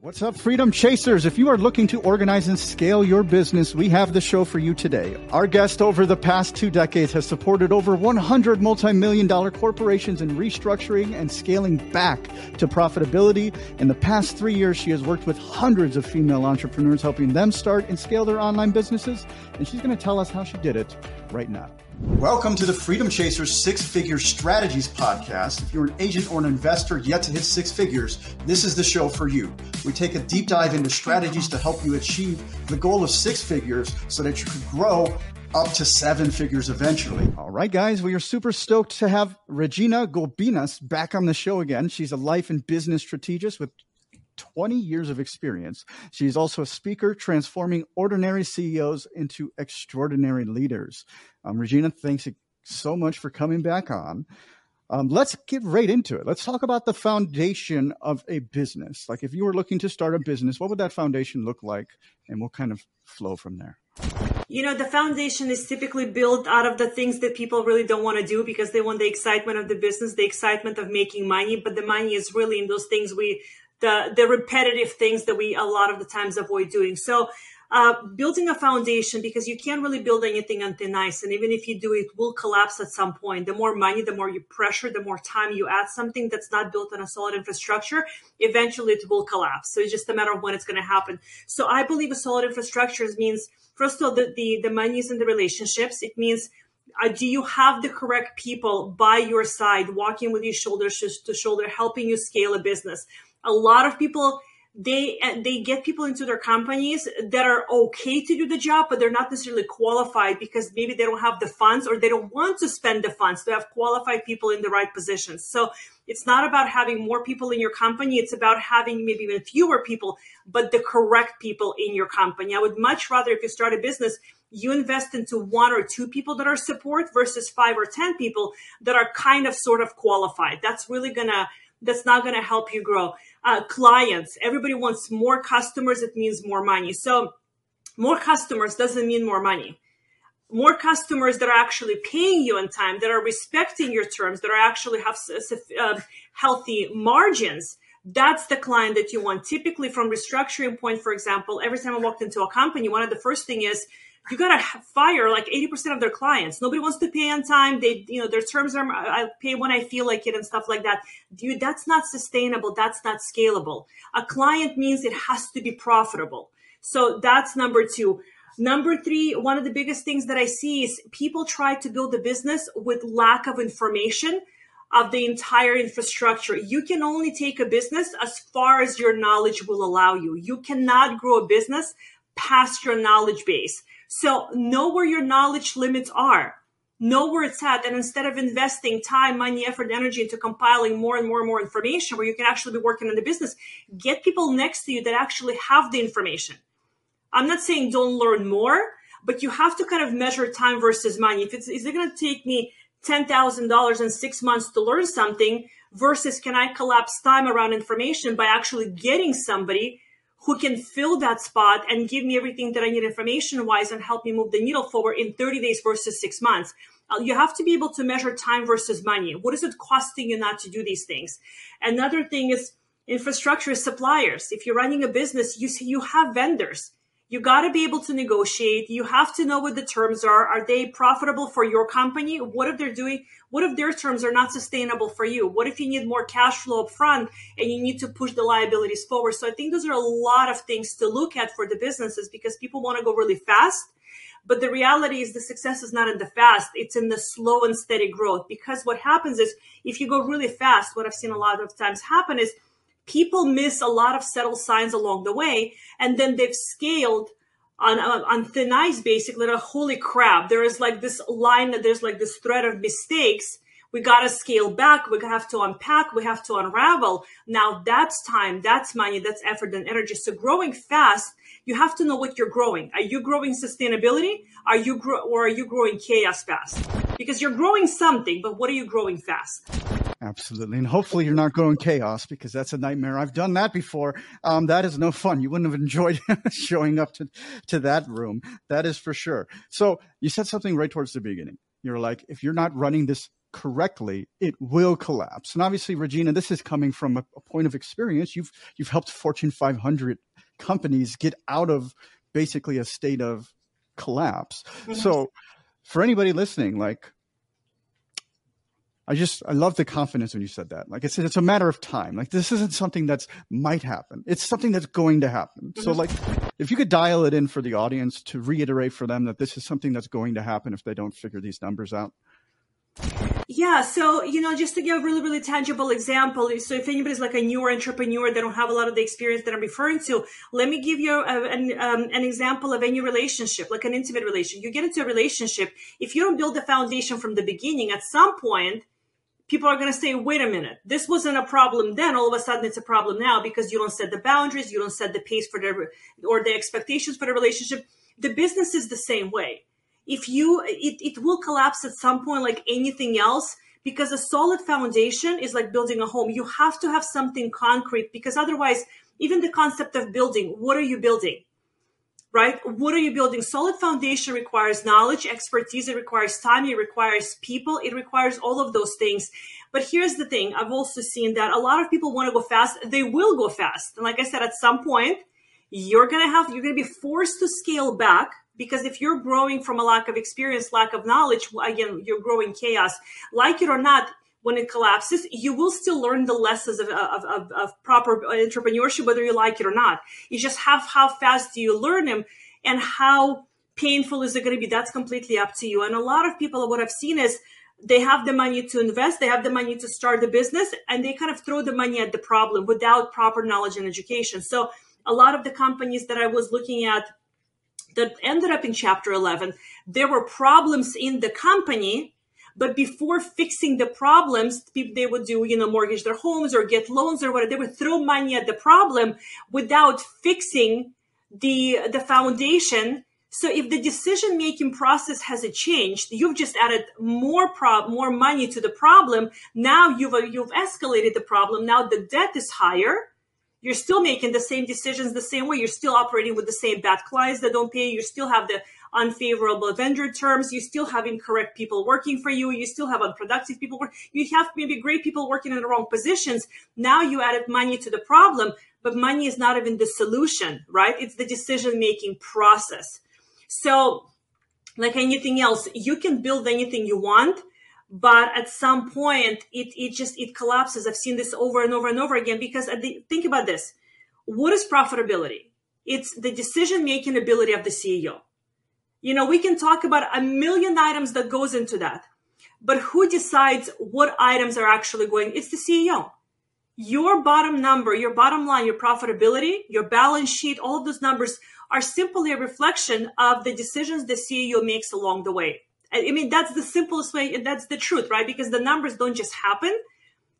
What's up, Freedom Chasers? If you are looking to organize and scale your business, we have the show for you today. Our guest over the past two decades has supported over 100 multi-million dollar corporations in restructuring and scaling back to profitability. In the past three years, she has worked with hundreds of female entrepreneurs, helping them start and scale their online businesses. And she's going to tell us how she did it right now. Welcome to the Freedom Chasers Six Figure Strategies Podcast. If you're an agent or an investor yet to hit six figures, this is the show for you. We take a deep dive into strategies to help you achieve the goal of six figures so that you can grow up to seven figures eventually. All right, guys, we are super stoked to have Regina Gulbinas back on the show again. She's a life and business strategist with 20 years of experience. She's also a speaker, transforming ordinary CEOs into extraordinary leaders. Um, Regina, thanks so much for coming back on. Um, let's get right into it. Let's talk about the foundation of a business. Like, if you were looking to start a business, what would that foundation look like? And we'll kind of flow from there. You know, the foundation is typically built out of the things that people really don't want to do because they want the excitement of the business, the excitement of making money, but the money is really in those things we the the repetitive things that we a lot of the times avoid doing. So uh, building a foundation because you can't really build anything on thin ice, and even if you do, it will collapse at some point. The more money, the more you pressure, the more time you add something that's not built on a solid infrastructure, eventually it will collapse. So it's just a matter of when it's going to happen. So I believe a solid infrastructure means first of all the the, the money is in the relationships. It means uh, do you have the correct people by your side, walking with you shoulder to shoulder, helping you scale a business? a lot of people they uh, they get people into their companies that are okay to do the job but they're not necessarily qualified because maybe they don't have the funds or they don't want to spend the funds to have qualified people in the right positions. So it's not about having more people in your company. It's about having maybe even fewer people but the correct people in your company. I would much rather if you start a business you invest into one or two people that are support versus five or ten people that are kind of sort of qualified. That's really gonna that's not gonna help you grow uh, clients. Everybody wants more customers. It means more money. So more customers doesn't mean more money. More customers that are actually paying you on time, that are respecting your terms, that are actually have uh, healthy margins. That's the client that you want. Typically, from restructuring point, for example, every time I walked into a company, one of the first thing is you gotta fire like 80% of their clients. Nobody wants to pay on time. They, you know, their terms are, I pay when I feel like it and stuff like that. Dude, that's not sustainable. That's not scalable. A client means it has to be profitable. So that's number two. Number three, one of the biggest things that I see is people try to build a business with lack of information of the entire infrastructure. You can only take a business as far as your knowledge will allow you. You cannot grow a business past your knowledge base. So know where your knowledge limits are. Know where it's at. And instead of investing time, money, effort, energy into compiling more and more and more information where you can actually be working on the business, get people next to you that actually have the information. I'm not saying don't learn more, but you have to kind of measure time versus money. If it's, is it going to take me $10,000 in six months to learn something versus can I collapse time around information by actually getting somebody who can fill that spot and give me everything that I need information wise and help me move the needle forward in 30 days versus six months. Uh, you have to be able to measure time versus money. What is it costing you not to do these things? Another thing is infrastructure is suppliers. If you're running a business, you you have vendors you got to be able to negotiate. You have to know what the terms are. Are they profitable for your company? What if they're doing, what if their terms are not sustainable for you? What if you need more cash flow up front and you need to push the liabilities forward? So I think those are a lot of things to look at for the businesses because people want to go really fast. But the reality is the success is not in the fast. It's in the slow and steady growth. Because what happens is if you go really fast, what I've seen a lot of times happen is people miss a lot of subtle signs along the way, and then they've scaled on on thin ice basically. Like, holy crap! There is like this line that there's like this thread of mistakes. We gotta scale back. We have to unpack. We have to unravel. Now that's time. That's money. That's effort and energy. So growing fast, you have to know what you're growing. Are you growing sustainability? Are you grow or are you growing chaos fast? Because you're growing something, but what are you growing fast? Absolutely. And hopefully you're not going chaos because that's a nightmare. I've done that before. Um, that is no fun. You wouldn't have enjoyed showing up to, to that room. That is for sure. So you said something right towards the beginning. You're like, if you're not running this correctly, it will collapse. And obviously, Regina, this is coming from a, a point of experience. You've you've helped Fortune 500 companies get out of basically a state of collapse. Mm-hmm. So, for anybody listening, like I just I love the confidence when you said that. Like I said, it's a matter of time. Like this isn't something that's might happen. It's something that's going to happen. Mm-hmm. So like if you could dial it in for the audience to reiterate for them that this is something that's going to happen if they don't figure these numbers out. Yeah, so you know, just to give a really, really tangible example, so if anybody's like a newer entrepreneur, they don't have a lot of the experience that I'm referring to. Let me give you a, an, um, an example of any relationship, like an intimate relationship. You get into a relationship, if you don't build the foundation from the beginning, at some point, people are going to say, wait a minute, this wasn't a problem then. All of a sudden it's a problem now because you don't set the boundaries, you don't set the pace for the, or the expectations for the relationship. The business is the same way. If you, it, it will collapse at some point like anything else because a solid foundation is like building a home. You have to have something concrete because otherwise, even the concept of building, what are you building? Right? What are you building? Solid foundation requires knowledge, expertise, it requires time, it requires people, it requires all of those things. But here's the thing I've also seen that a lot of people want to go fast. They will go fast. And like I said, at some point, you're going to have, you're going to be forced to scale back because if you're growing from a lack of experience, lack of knowledge, again, you're growing chaos. Like it or not, when it collapses, you will still learn the lessons of, of, of, of proper entrepreneurship, whether you like it or not. You just have how fast do you learn them and how painful is it going to be? That's completely up to you. And a lot of people, what I've seen is they have the money to invest, they have the money to start the business, and they kind of throw the money at the problem without proper knowledge and education. So a lot of the companies that I was looking at that ended up in chapter 11, there were problems in the company but before fixing the problems, they would do, you know, mortgage their homes or get loans or whatever. They would throw money at the problem without fixing the, the foundation. So if the decision making process hasn't changed, you've just added more prob, more money to the problem. Now you've, you've escalated the problem. Now the debt is higher. You're still making the same decisions the same way. You're still operating with the same bad clients that don't pay. You still have the unfavorable vendor terms. You still have incorrect people working for you. You still have unproductive people. You have maybe great people working in the wrong positions. Now you added money to the problem, but money is not even the solution, right? It's the decision making process. So like anything else, you can build anything you want, but at some point it, it just, it collapses. I've seen this over and over and over again because the, think about this. What is profitability? It's the decision making ability of the CEO. You know, we can talk about a million items that goes into that. But who decides what items are actually going? It's the CEO. Your bottom number, your bottom line, your profitability, your balance sheet, all of those numbers are simply a reflection of the decisions the CEO makes along the way. I mean, that's the simplest way. And that's the truth, right? Because the numbers don't just happen.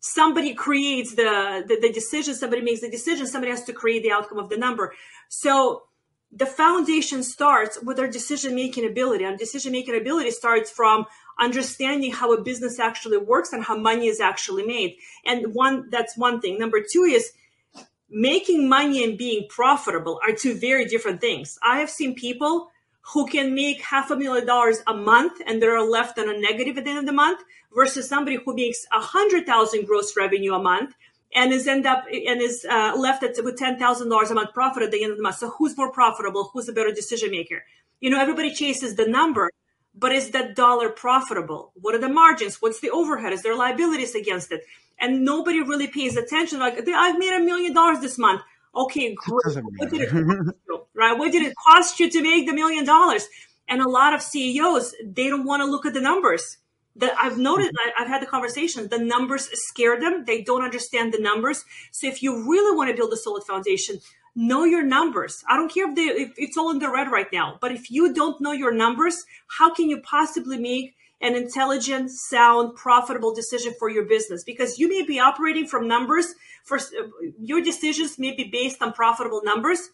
Somebody creates the, the, the decision. Somebody makes the decision. Somebody has to create the outcome of the number. So the foundation starts with our decision making ability. And decision making ability starts from understanding how a business actually works and how money is actually made. And one that's one thing. Number two is making money and being profitable are two very different things. I have seen people who can make half a million dollars a month and they're left on a negative at the end of the month versus somebody who makes a hundred thousand gross revenue a month and is end up and is uh, left at, with ten thousand dollars a month profit at the end of the month. So who's more profitable? Who's a better decision maker? You know, everybody chases the number, but is that dollar profitable? What are the margins? What's the overhead? Is there liabilities against it? And nobody really pays attention. Like I've made a million dollars this month. Okay, great. What did it you? Right? What did it cost you to make the million dollars? And a lot of CEOs, they don't want to look at the numbers that I've noticed, mm-hmm. I've had the conversation, the numbers scare them. They don't understand the numbers. So if you really want to build a solid foundation, know your numbers. I don't care if, they, if it's all in the red right now, but if you don't know your numbers, how can you possibly make an intelligent, sound, profitable decision for your business? Because you may be operating from numbers for your decisions may be based on profitable numbers.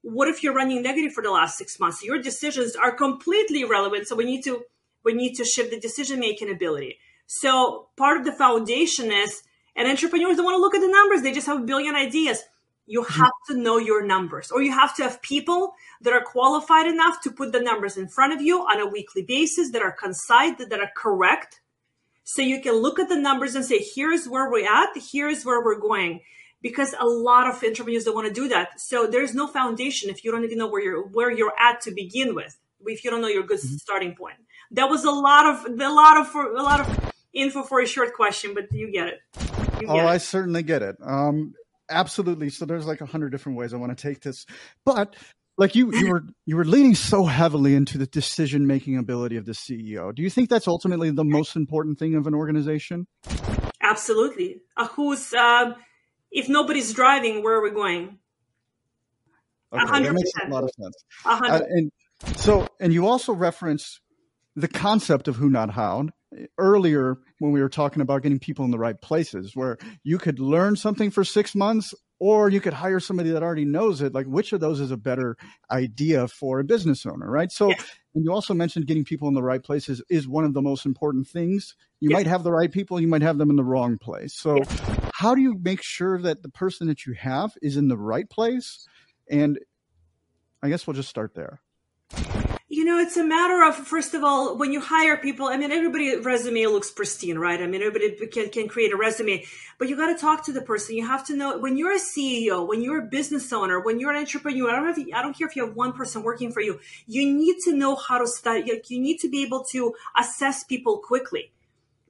What if you're running negative for the last six months? Your decisions are completely irrelevant. So we need to we need to shift the decision making ability. So part of the foundation is, and entrepreneurs don't want to look at the numbers. They just have a billion ideas. You mm-hmm. have to know your numbers or you have to have people that are qualified enough to put the numbers in front of you on a weekly basis that are concise, that are correct. So you can look at the numbers and say, here's where we're at, here's where we're going. Because a lot of entrepreneurs don't want to do that. So there's no foundation if you don't even know where you're where you're at to begin with. If you don't know your good mm-hmm. starting point. That was a lot of a lot of for, a lot of info for a short question, but you get it. You oh, get it. I certainly get it. Um, absolutely. So there's like a hundred different ways I want to take this, but like you you were you were leaning so heavily into the decision making ability of the CEO. Do you think that's ultimately the most important thing of an organization? Absolutely. Uh, who's uh, if nobody's driving, where are we going? Okay, 100%. that makes a lot of sense. Uh, and so, and you also reference the concept of who not how earlier when we were talking about getting people in the right places where you could learn something for six months or you could hire somebody that already knows it like which of those is a better idea for a business owner right so yeah. and you also mentioned getting people in the right places is one of the most important things you yeah. might have the right people you might have them in the wrong place so yeah. how do you make sure that the person that you have is in the right place and i guess we'll just start there you know, it's a matter of first of all, when you hire people. I mean, everybody resume looks pristine, right? I mean, everybody can can create a resume, but you got to talk to the person. You have to know when you're a CEO, when you're a business owner, when you're an entrepreneur. I don't if I don't care if you have one person working for you. You need to know how to study. You need to be able to assess people quickly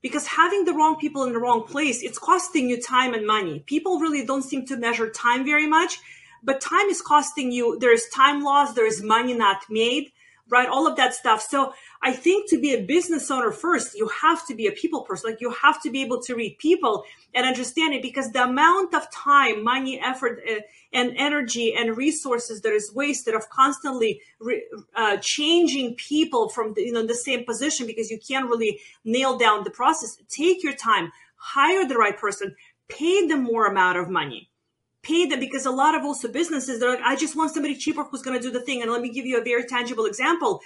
because having the wrong people in the wrong place it's costing you time and money people really don't seem to measure time very much but time is costing you there's time loss there's money not made right? All of that stuff. So I think to be a business owner first, you have to be a people person. Like you have to be able to read people and understand it because the amount of time, money, effort, uh, and energy and resources that is wasted of constantly re, uh, changing people from the, you know the same position because you can't really nail down the process. Take your time, hire the right person, pay them more amount of money pay them because a lot of also businesses they're like i just want somebody cheaper who's going to do the thing and let me give you a very tangible example.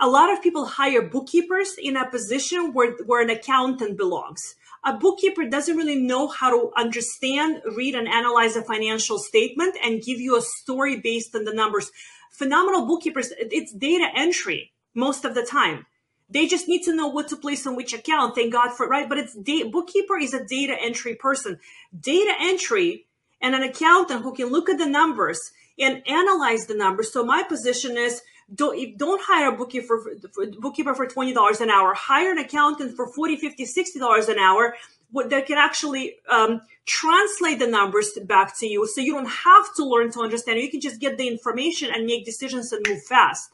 A lot of people hire bookkeepers in a position where, where an accountant belongs. A bookkeeper doesn't really know how to understand read and analyze a financial statement and give you a story based on the numbers. Phenomenal bookkeepers it's data entry most of the time. They just need to know what to place on which account thank god for right? But it's da- bookkeeper is a data entry person. Data entry and an accountant who can look at the numbers and analyze the numbers. So my position is don't, don't hire a bookkeeper for, bookkeeper for $20 an hour. Hire an accountant for $40, $50, $60 an hour that can actually um, translate the numbers back to you so you don't have to learn to understand. You can just get the information and make decisions and move fast.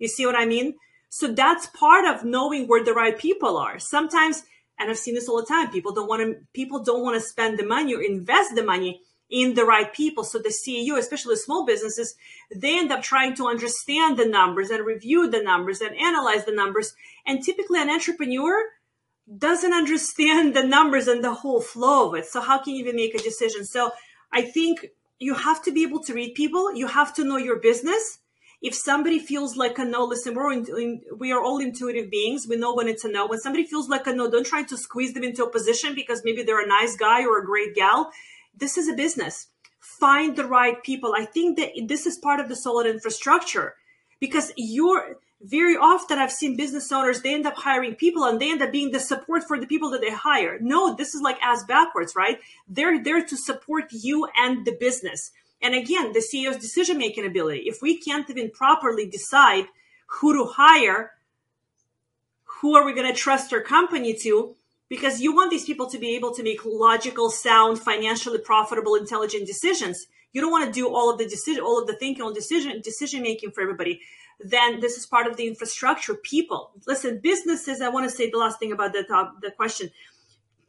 You see what I mean? So that's part of knowing where the right people are. Sometimes, and I've seen this all the time, people don't want to, people don't want to spend the money or invest the money in the right people. So the CEO, especially small businesses, they end up trying to understand the numbers and review the numbers and analyze the numbers. And typically an entrepreneur doesn't understand the numbers and the whole flow of it. So how can you even make a decision? So I think you have to be able to read people. You have to know your business. If somebody feels like a no, listen, we're in, we are all intuitive beings. We know when it's a no. When somebody feels like a no, don't try to squeeze them into a position because maybe they're a nice guy or a great gal this is a business. Find the right people. I think that this is part of the solid infrastructure because you're very often I've seen business owners, they end up hiring people and they end up being the support for the people that they hire. No, this is like ass backwards, right? They're there to support you and the business. And again, the CEO's decision making ability. If we can't even properly decide who to hire, who are we going to trust our company to? Because you want these people to be able to make logical, sound, financially profitable, intelligent decisions. You don't want to do all of the decision, all of the thinking on decision decision making for everybody. Then this is part of the infrastructure. People, listen, businesses. I want to say the last thing about the the question.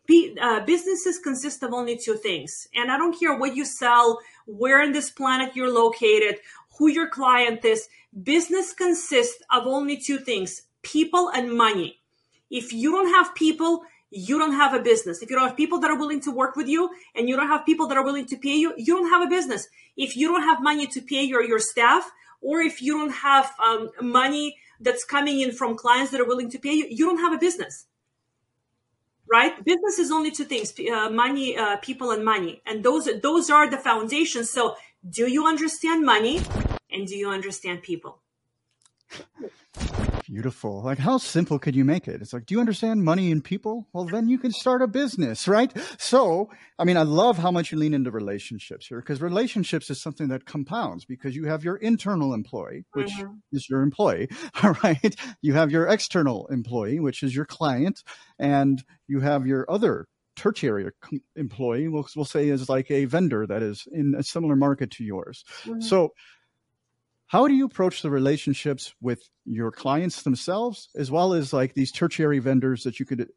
Be, uh, businesses consist of only two things, and I don't care what you sell, where in this planet you're located, who your client is. Business consists of only two things: people and money. If you don't have people, you don't have a business. If you don't have people that are willing to work with you and you don't have people that are willing to pay you, you don't have a business. If you don't have money to pay your, your staff, or if you don't have um, money that's coming in from clients that are willing to pay you, you don't have a business. Right? Business is only two things: uh, money, uh, people, and money, and those those are the foundations. So, do you understand money, and do you understand people? Beautiful. Like, how simple could you make it? It's like, do you understand money and people? Well, then you can start a business, right? So, I mean, I love how much you lean into relationships here because relationships is something that compounds because you have your internal employee, which mm-hmm. is your employee, all right? You have your external employee, which is your client, and you have your other tertiary employee, we'll, we'll say is like a vendor that is in a similar market to yours. Mm-hmm. So, how do you approach the relationships with your clients themselves as well as like these tertiary vendors that you could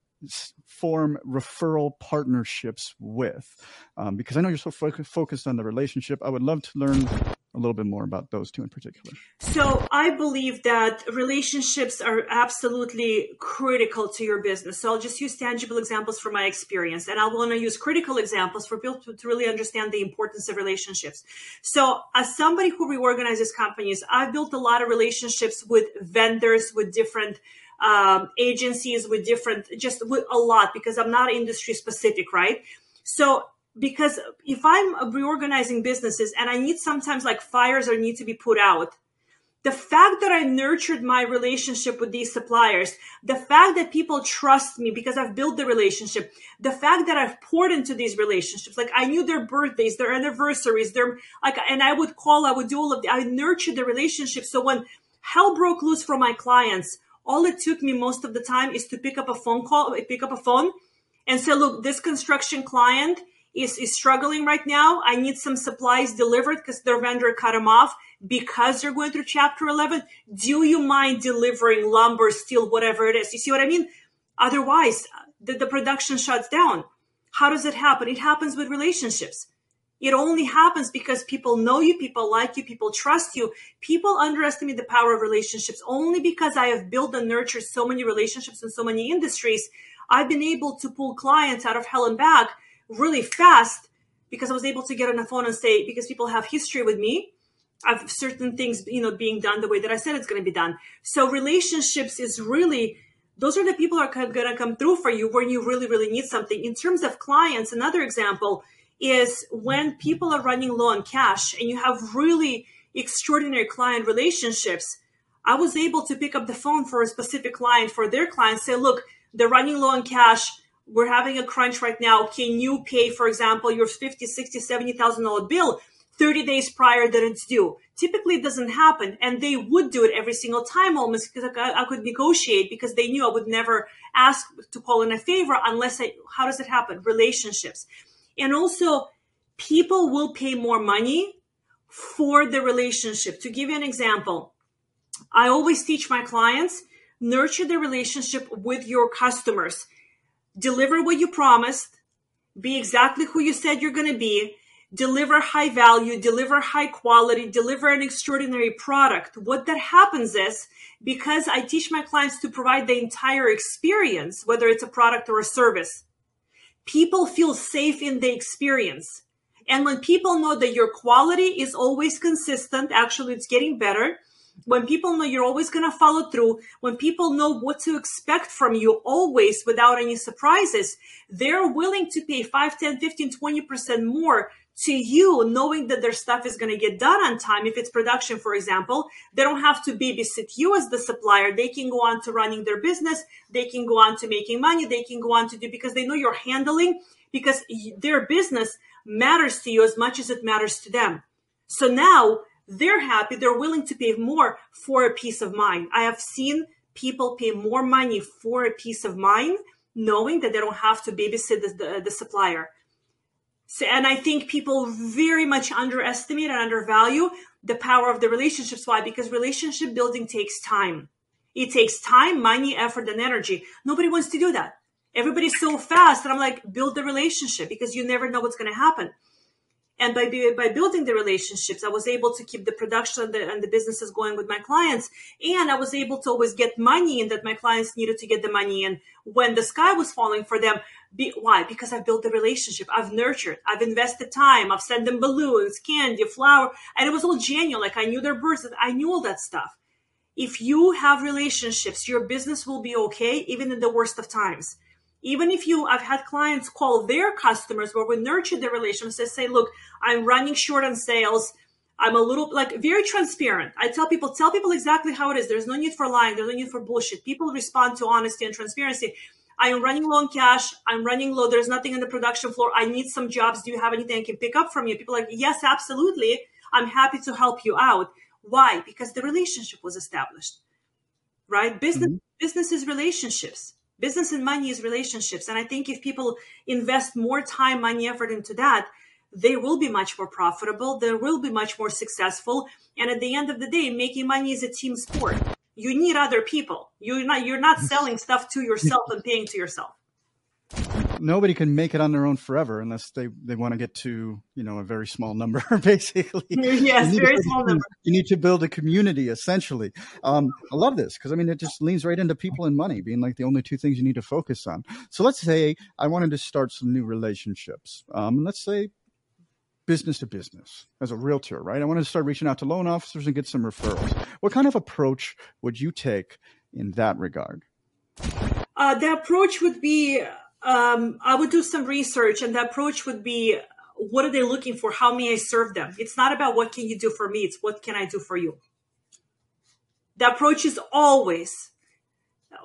form referral partnerships with? Um, because i know you're so fo- focused on the relationship. I would love to learn a little bit more about those two in particular. So, I believe that relationships are absolutely critical to your business. So, I'll just use tangible examples from my experience, and I want to use critical examples for people to, to really understand the importance of relationships. So, as somebody who reorganizes companies, I've built a lot of relationships with vendors, with different um, agencies, with different, just with a lot because I'm not industry specific, right? So because if I'm reorganizing businesses and I need sometimes like fires or need to be put out, the fact that I nurtured my relationship with these suppliers, the fact that people trust me because I've built the relationship, the fact that I've poured into these relationships, like I knew their birthdays, their anniversaries, their like, and I would call, I would do all of the, I nurtured the relationship. So when hell broke loose for my clients, all it took me most of the time is to pick up a phone call, pick up a phone and say, look, this construction client is, is struggling right now. I need some supplies delivered because their vendor cut them off because they're going through chapter 11. Do you mind delivering lumber, steel, whatever it is? You see what I mean? Otherwise, the, the production shuts down. How does it happen? It happens with relationships. It only happens because people know you, people like you, people trust you. People underestimate the power of relationships only because I have built and nurtured so many relationships in so many industries. I've been able to pull clients out of hell and back really fast because I was able to get on the phone and say, because people have history with me, I've certain things, you know, being done the way that I said it's going to be done. So relationships is really, those are the people are going to come through for you when you really, really need something. In terms of clients, another example is when people are running low on cash and you have really extraordinary client relationships. I was able to pick up the phone for a specific client for their client, say, look, they're running low on cash we're having a crunch right now. Can you pay, for example, your 50, 60, 70,000 dollar bill 30 days prior that it's due? Typically it doesn't happen. And they would do it every single time almost because I, I could negotiate because they knew I would never ask to call in a favor unless I, how does it happen? Relationships. And also people will pay more money for the relationship. To give you an example, I always teach my clients, nurture the relationship with your customers deliver what you promised, be exactly who you said you're going to be, deliver high value, deliver high quality, deliver an extraordinary product. What that happens is because I teach my clients to provide the entire experience, whether it's a product or a service, people feel safe in the experience. And when people know that your quality is always consistent, actually it's getting better when people know you're always going to follow through, when people know what to expect from you always without any surprises, they're willing to pay 5, 10, 15, 20% more to you, knowing that their stuff is going to get done on time. If it's production, for example, they don't have to babysit you as the supplier. They can go on to running their business. They can go on to making money. They can go on to do because they know you're handling because their business matters to you as much as it matters to them. So now they're happy, they're willing to pay more for a peace of mind. I have seen people pay more money for a peace of mind, knowing that they don't have to babysit the, the, the supplier. So, and I think people very much underestimate and undervalue the power of the relationships. Why? Because relationship building takes time. It takes time, money, effort, and energy. Nobody wants to do that. Everybody's so fast. And I'm like, build the relationship because you never know what's going to happen. And by, by building the relationships, I was able to keep the production and the, and the businesses going with my clients. And I was able to always get money in that my clients needed to get the money in when the sky was falling for them. Be, why? Because I've built the relationship. I've nurtured. I've invested time. I've sent them balloons, candy, flower And it was all genuine. Like I knew their births. I knew all that stuff. If you have relationships, your business will be okay, even in the worst of times even if you i've had clients call their customers where we nurture the relationships they say look i'm running short on sales I'm a little like very transparent. I tell people, tell people exactly how it is. There's no need for lying. There's no need for bullshit. People respond to honesty and transparency. I am running low on cash. I'm running low. There's nothing in the production floor. I need some jobs. Do you have anything I can pick up from you? People like, yes, absolutely. I'm happy to help you out. Why? Because the relationship was established, right? Business, mm-hmm. business is relationships. Business and money is relationships. And I think if people invest more time, money, effort into that, they will be much more profitable. They will be much more successful. And at the end of the day, making money is a team sport. You need other people. You're not, you're not selling stuff to yourself and paying to yourself. Nobody can make it on their own forever unless they, they want to get to, you know, a very small number, basically. Yes, very small number. You need to build a community, essentially. Um, I love this because, I mean, it just leans right into people and money being like the only two things you need to focus on. So let's say I wanted to start some new relationships. Um, let's say business to business as a realtor, right? I want to start reaching out to loan officers and get some referrals. What kind of approach would you take in that regard? Uh, the approach would be um, I would do some research, and the approach would be what are they looking for? How may I serve them? It's not about what can you do for me, it's what can I do for you. The approach is always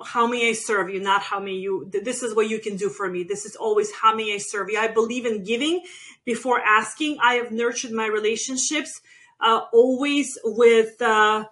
how may I serve you, not how may you, this is what you can do for me. This is always how may I serve you. I believe in giving before asking. I have nurtured my relationships uh, always with uh,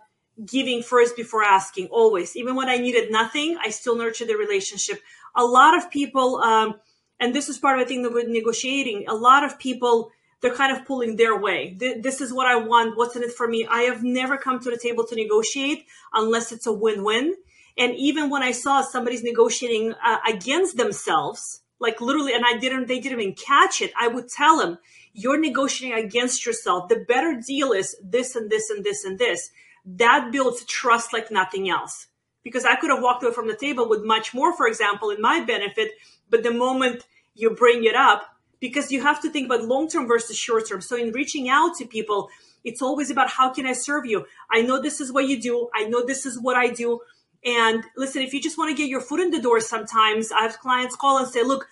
giving first before asking, always. Even when I needed nothing, I still nurtured the relationship. A lot of people, um, and this is part of the thing that with negotiating, a lot of people, they're kind of pulling their way. This is what I want. What's in it for me? I have never come to the table to negotiate unless it's a win-win and even when I saw somebody's negotiating uh, against themselves, like literally, and I didn't, they didn't even catch it. I would tell them, you're negotiating against yourself. The better deal is this and this and this and this. That builds trust like nothing else. Because I could have walked away from the table with much more, for example, in my benefit. But the moment you bring it up, because you have to think about long term versus short term. So in reaching out to people, it's always about how can I serve you? I know this is what you do. I know this is what I do. And listen, if you just want to get your foot in the door, sometimes I have clients call and say, look,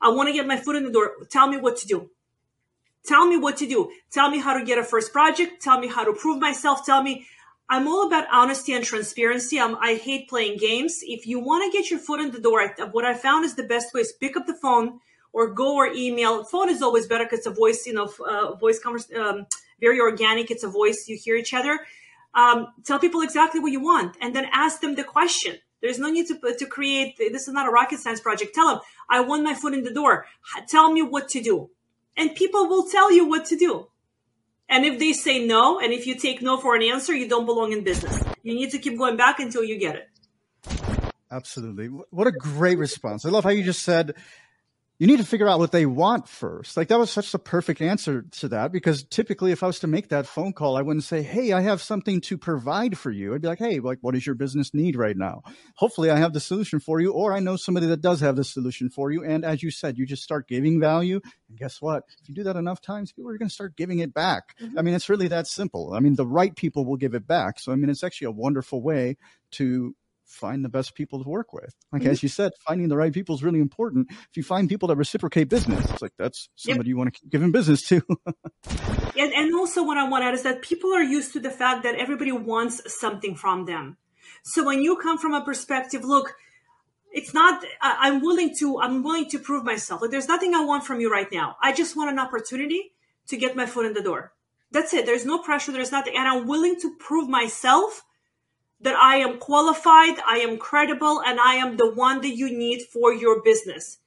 I want to get my foot in the door. Tell me what to do. Tell me what to do. Tell me how to get a first project. Tell me how to prove myself. Tell me. I'm all about honesty and transparency. I'm, i hate playing games. If you want to get your foot in the door, what I found is the best way is pick up the phone or go or email. Phone is always better because it's a voice, you know, uh, voice conversation, um, very organic. It's a voice. You hear each other um, tell people exactly what you want and then ask them the question. There's no need to, to create, this is not a rocket science project. Tell them, I want my foot in the door. Tell me what to do. And people will tell you what to do. And if they say no, and if you take no for an answer, you don't belong in business. You need to keep going back until you get it. Absolutely. What a great response. I love how you just said you need to figure out what they want first. Like that was such a perfect answer to that because typically if I was to make that phone call, I wouldn't say, Hey, I have something to provide for you. I'd be like, Hey, like what does your business need right now? Hopefully I have the solution for you, or I know somebody that does have the solution for you. And as you said, you just start giving value. And guess what? If you do that enough times, people are going to start giving it back. Mm-hmm. I mean, it's really that simple. I mean, the right people will give it back. So, I mean, it's actually a wonderful way to find the best people to work with. Like mm-hmm. as you said, finding the right people is really important. If you find people that reciprocate business, it's like that's somebody yep. you want to give them business to. and, and also what I want to add is that people are used to the fact that everybody wants something from them. So when you come from a perspective, look, it's not I, i'm willing to i'm willing to prove myself like there's nothing i want from you right now i just want an opportunity to get my foot in the door that's it there's no pressure there's nothing and i'm willing to prove myself that I am qualified, I am credible, and I am the one that you need for your business.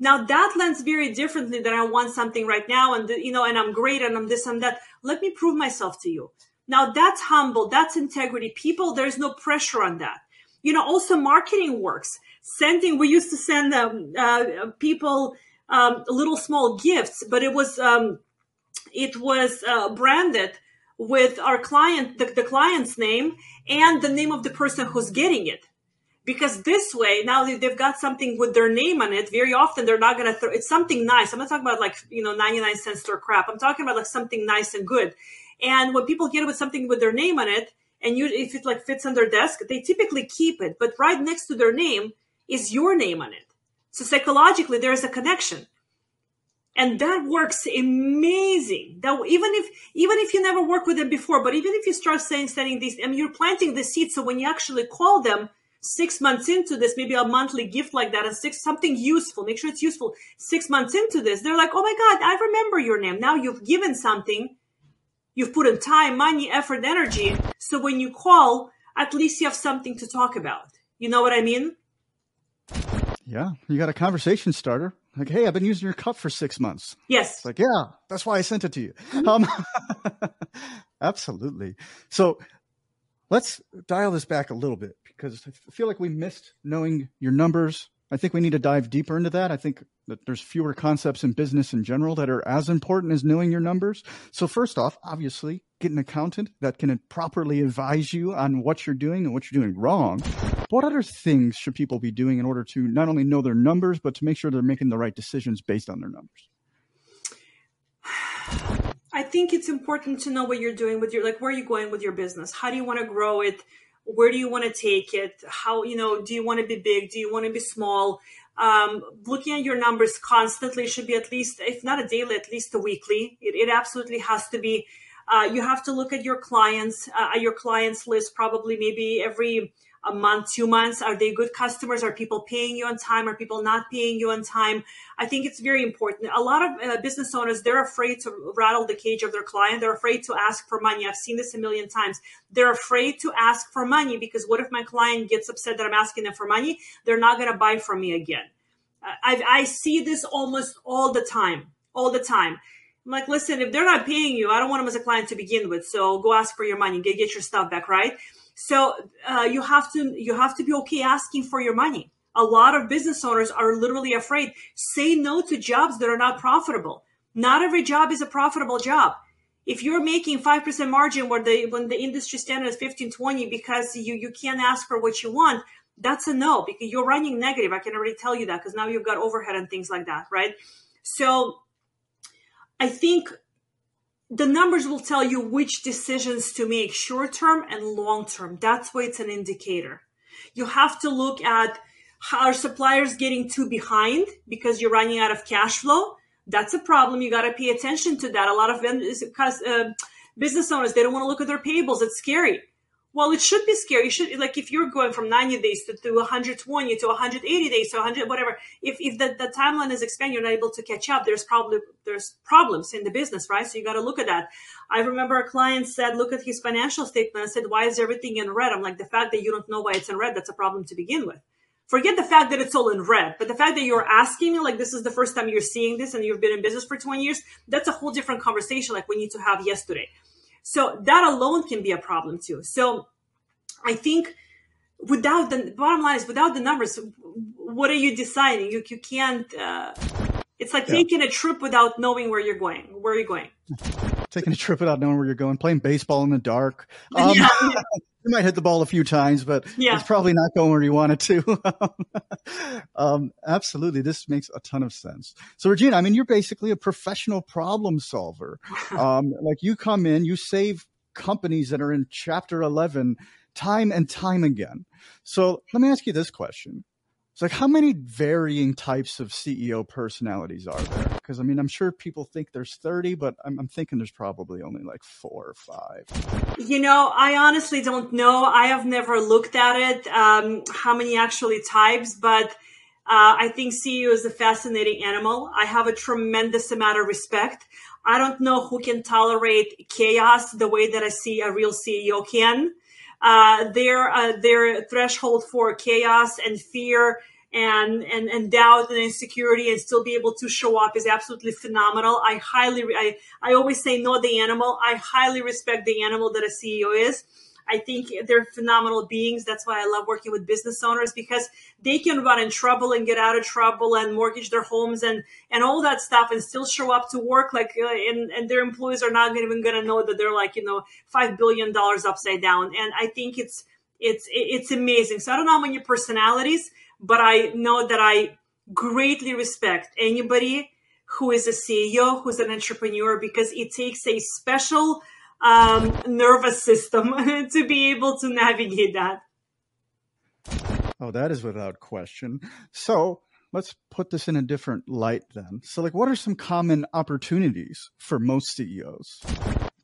Now that lends very differently than I want something right now and, you know, and I'm great and I'm this and that. Let me prove myself to you. Now that's humble. That's integrity. People, there's no pressure on that. You know, also marketing works. Sending, we used to send um, uh, people um, little small gifts, but it was, um, it was uh, branded with our client, the, the client's name and the name of the person who's getting it. Because this way now they've got something with their name on it very often they're not going to throw it's something nice. I'm not talking about like you know 99 cent store crap. I'm talking about like something nice and good. And when people get it with something with their name on it and you if it like fits on their desk they typically keep it. But right next to their name is your name on it. So psychologically there's a connection and that works amazing. That even if even if you never work with them before but even if you start saying setting these I mean you're planting the seed so when you actually call them six months into this maybe a monthly gift like that and six something useful make sure it's useful six months into this they're like oh my god i remember your name. Now you've given something. You've put in time money effort energy. So when you call at least you have something to talk about. You know what i mean? Yeah you got a conversation starter like, hey, I've been using your cup for six months. Yes. It's like, yeah, that's why I sent it to you. Um, absolutely. So let's dial this back a little bit because I feel like we missed knowing your numbers. I think we need to dive deeper into that. I think that there's fewer concepts in business in general that are as important as knowing your numbers. So first off, obviously, get an accountant that can properly advise you on what you're doing and what you're doing wrong. What other things should people be doing in order to not only know their numbers, but to make sure they're making the right decisions based on their numbers? I think it's important to know what you're doing with your, like, where are you going with your business? How do you want to grow it? Where do you want to take it? How, you know, do you want to be big? Do you want to be small? Um, looking at your numbers constantly should be at least, if not a daily, at least a weekly. It, it absolutely has to be. Uh, you have to look at your clients, uh, your clients list probably maybe every a month, two months? Are they good customers? Are people paying you on time? Are people not paying you on time? I think it's very important. A lot of uh, business owners, they're afraid to rattle the cage of their client. They're afraid to ask for money. I've seen this a million times. They're afraid to ask for money because what if my client gets upset that I'm asking them for money? They're not going to buy from me again. I, I see this almost all the time, all the time. I'm like, listen, if they're not paying you, I don't want them as a client to begin with. So go ask for your money, get, get your stuff back, right? So uh, you have to you have to be okay asking for your money. A lot of business owners are literally afraid. Say no to jobs that are not profitable. Not every job is a profitable job. If you're making 5% margin where the when the industry standard is 15, 20 because you, you can't ask for what you want, that's a no because you're running negative. I can already tell you that because now you've got overhead and things like that, right? So I think the numbers will tell you which decisions to make short term and long term. That's why it's an indicator. You have to look at are suppliers getting too behind because you're running out of cash flow. That's a problem. You got to pay attention to that. A lot of vendors, uh, business owners, they don't want to look at their payables. It's scary well, it should be scary. You should like if you're going from 90 days to, to 120 to 180 days to 100 whatever. If if the, the timeline is expanding, you're not able to catch up. There's probably there's problems in the business, right? So you got to look at that. I remember a client said, look at his financial statement and said, why is everything in red? I'm like, the fact that you don't know why it's in red, that's a problem to begin with. Forget the fact that it's all in red, but the fact that you're asking me like this is the first time you're seeing this and you've been in business for 20 years, that's a whole different conversation like we need to have yesterday. So that alone can be a problem too. So I think without the bottom line is without the numbers, what are you deciding? You, you can't, uh, it's like yeah. taking a trip without knowing where you're going. Where are you going? Taking a trip without knowing where you're going, playing baseball in the dark. Um, yeah, you might hit the ball a few times, but yeah. it's probably not going where you want it to. um, absolutely. This makes a ton of sense. So Regina, I mean, you're basically a professional problem solver. Um, like you come in, you save companies that are in chapter 11 time and time again. So let me ask you this question. It's like, how many varying types of CEO personalities are there? Because I mean, I'm sure people think there's 30, but I'm, I'm, thinking there's probably only like four or five. You know, I honestly don't know. I have never looked at it, um, how many actually types, but uh, I think CEO is a fascinating animal. I have a tremendous amount of respect. I don't know who can tolerate chaos the way that I see a real CEO can uh, their uh, their threshold for chaos and fear and, and and doubt and insecurity and still be able to show up is absolutely phenomenal. I highly I I always say know the animal. I highly respect the animal that a CEO is. I think they're phenomenal beings. That's why I love working with business owners because they can run in trouble and get out of trouble and mortgage their homes and, and all that stuff and still show up to work like, uh, and, and their employees are not even going to know that they're like, you know, $5 billion upside down. And I think it's, it's, it's amazing. So I don't know how many personalities, but I know that I greatly respect anybody who is a CEO, who's an entrepreneur, because it takes a special um, nervous system to be able to navigate that. Oh, that is without question. So let's put this in a different light then. So, like, what are some common opportunities for most CEOs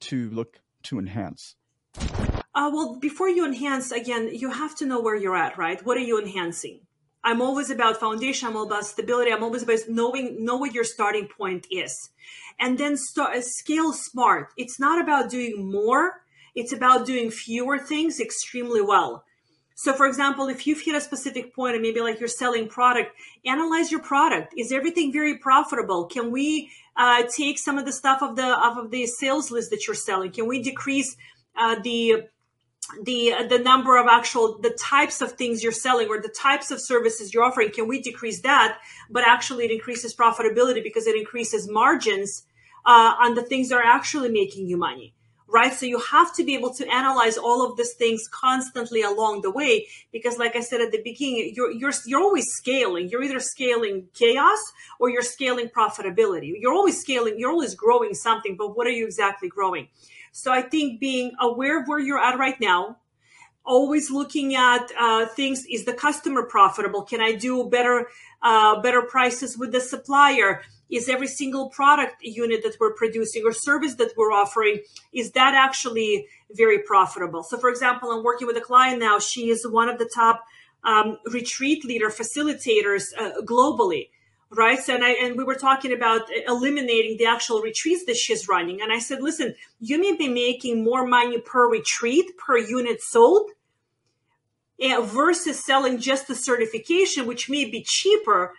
to look to enhance? Uh, well, before you enhance, again, you have to know where you're at, right? What are you enhancing? I'm always about foundation. I'm all about stability. I'm always about knowing know what your starting point is, and then start scale smart. It's not about doing more. It's about doing fewer things extremely well. So, for example, if you've hit a specific point and maybe like you're selling product, analyze your product. Is everything very profitable? Can we uh, take some of the stuff of the off of the sales list that you're selling? Can we decrease uh, the the the number of actual the types of things you're selling or the types of services you're offering? Can we decrease that? But actually, it increases profitability because it increases margins uh, on the things that are actually making you money right? So you have to be able to analyze all of these things constantly along the way because like I said at the beginning, you're you're you're always scaling. You're either scaling chaos or you're scaling profitability. You're always scaling, you're always growing something, but what are you exactly growing? So I think being aware of where you're at right now, always looking at uh, things is the customer profitable? Can i do better uh, better prices with the supplier? Is every single product unit that we're producing or service that we're offering is that actually very profitable? So for example i'm working with a client now. She is one of the top um, retreat leader facilitators uh, globally right? And, I, and we were talking about eliminating the actual retreats that she's running. And i said listen you may be making more money per retreat per unit sold eh, versus selling just the certification which may be cheaper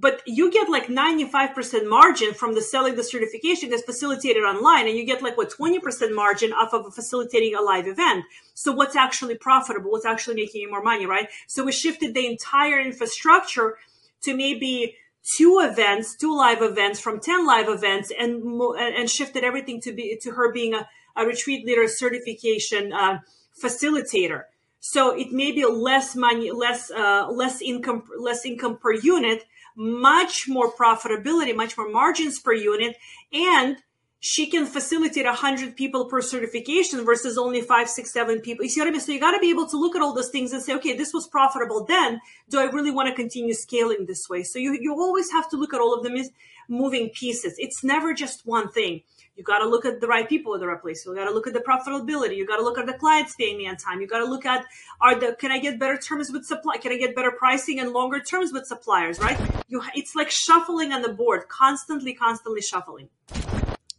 but you get like 95% margin from the selling the certification that's facilitated online and you get like what 20% margin off of facilitating a live event. So what's actually profitable? What's actually making you more money right? So we shifted the entire infrastructure to maybe two events two live events from 10 live events and and shifted everything to be to her being a, a retreat leader certification uh, facilitator. So it may be less money less uh, less income less income per unit much more profitability, much more margins per unit, and she can facilitate 100 people per certification versus only five, six, seven people. You see what I mean? So you got to be able to look at all those things and say, okay, this was profitable then. Do I really want to continue scaling this way? So you, you always have to look at all of them as moving pieces. It's never just one thing. You got to look at the right people in the right place. You got to look at the profitability. You got to look at the clients paying me on time. You got to look at are the can I get better terms with supply? Can I get better pricing and longer terms with suppliers? Right? You it's like shuffling on the board, constantly, constantly shuffling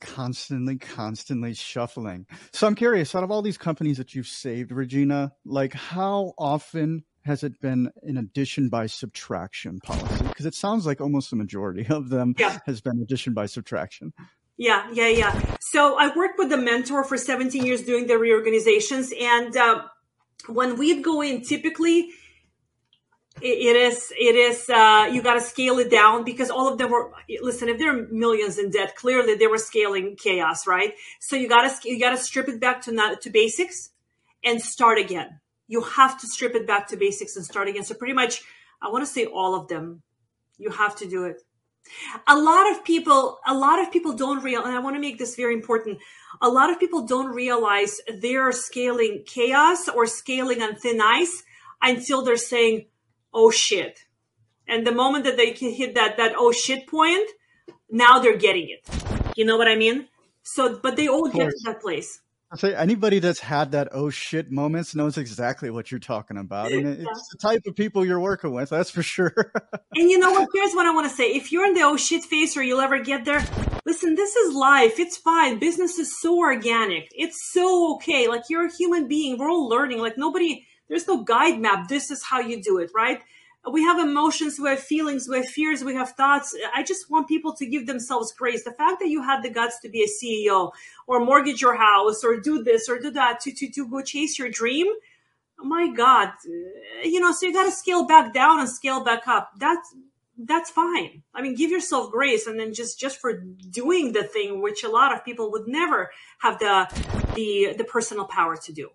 constantly, constantly shuffling. So I'm curious, out of all these companies that you've saved, Regina, like how often has it been an addition by subtraction policy? Because it sounds like almost the majority of them yeah. has been addition by subtraction. Yeah, yeah, yeah. So I worked with the mentor for 17 years doing the reorganizations. And uh, when we'd go in, typically it is, it is, uh, you got to scale it down because all of them were, listen, if they're millions in debt, clearly they were scaling chaos, right? So you got to, you got to strip it back to not, to basics and start again. You have to strip it back to basics and start again. So pretty much, I want to say all of them. You have to do it a lot of people a lot of people don't realize and i want to make this very important a lot of people don't realize they're scaling chaos or scaling on thin ice until they're saying oh shit and the moment that they can hit that that oh shit point now they're getting it you know what i mean so but they all get to that place I say anybody that's had that oh shit moments knows exactly what you're talking about, and it's yeah. the type of people you're working with. That's for sure. and you know what? Here's what I want to say: if you're in the oh shit phase, or you'll ever get there, listen. This is life. It's fine. Business is so organic. It's so okay. Like you're a human being. We're all learning. Like nobody. There's no guide map. This is how you do it, right? we have emotions, we have feelings, we have fears, we have thoughts. I just want people to give themselves grace. The fact that you had the guts to be a CEO or mortgage your house or do this or do that to, to, to go chase your dream. My God. You know, so you got to scale back down and scale back up. That's, that's fine. I mean, give yourself grace and then just, just for doing the thing, which a lot of people would never have the, the, the personal power to do.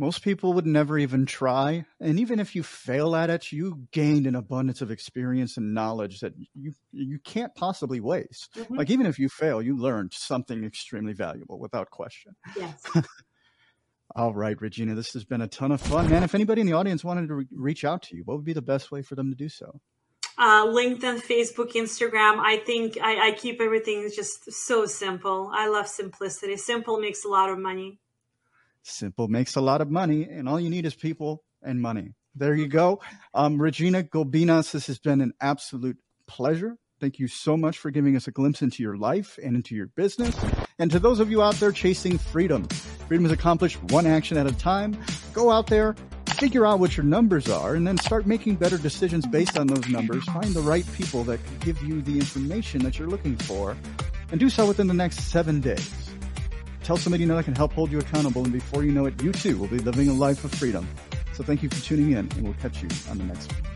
Most people would never even try. And even if you fail at it, you gained an abundance of experience and knowledge that you you can't possibly waste. Mm-hmm. Like even if you fail, you learned something extremely valuable without question. Yes. All right, Regina, this has been a ton of fun, man. If anybody in the audience wanted to re- reach out to you, what would be the best way for them to do so? uh, LinkedIn, Facebook, Instagram. I think I, I keep everything just so simple. I love simplicity. Simple makes a lot of money. Simple makes a lot of money, and all you need is people and money. There you go. Um, Regina Gulbinas, this has been an absolute pleasure. Thank you so much for giving us a glimpse into your life and into your business. And to those of you out there chasing freedom, freedom is accomplished one action at a time. Go out there, figure out what your numbers are, and then start making better decisions based on those numbers. Find the right people that can give you the information that you're looking for, and do so within the next seven days. Tell somebody you know that can help hold you accountable, and before you know it, you too will be living a life of freedom. So thank you for tuning in, and we'll catch you on the next one.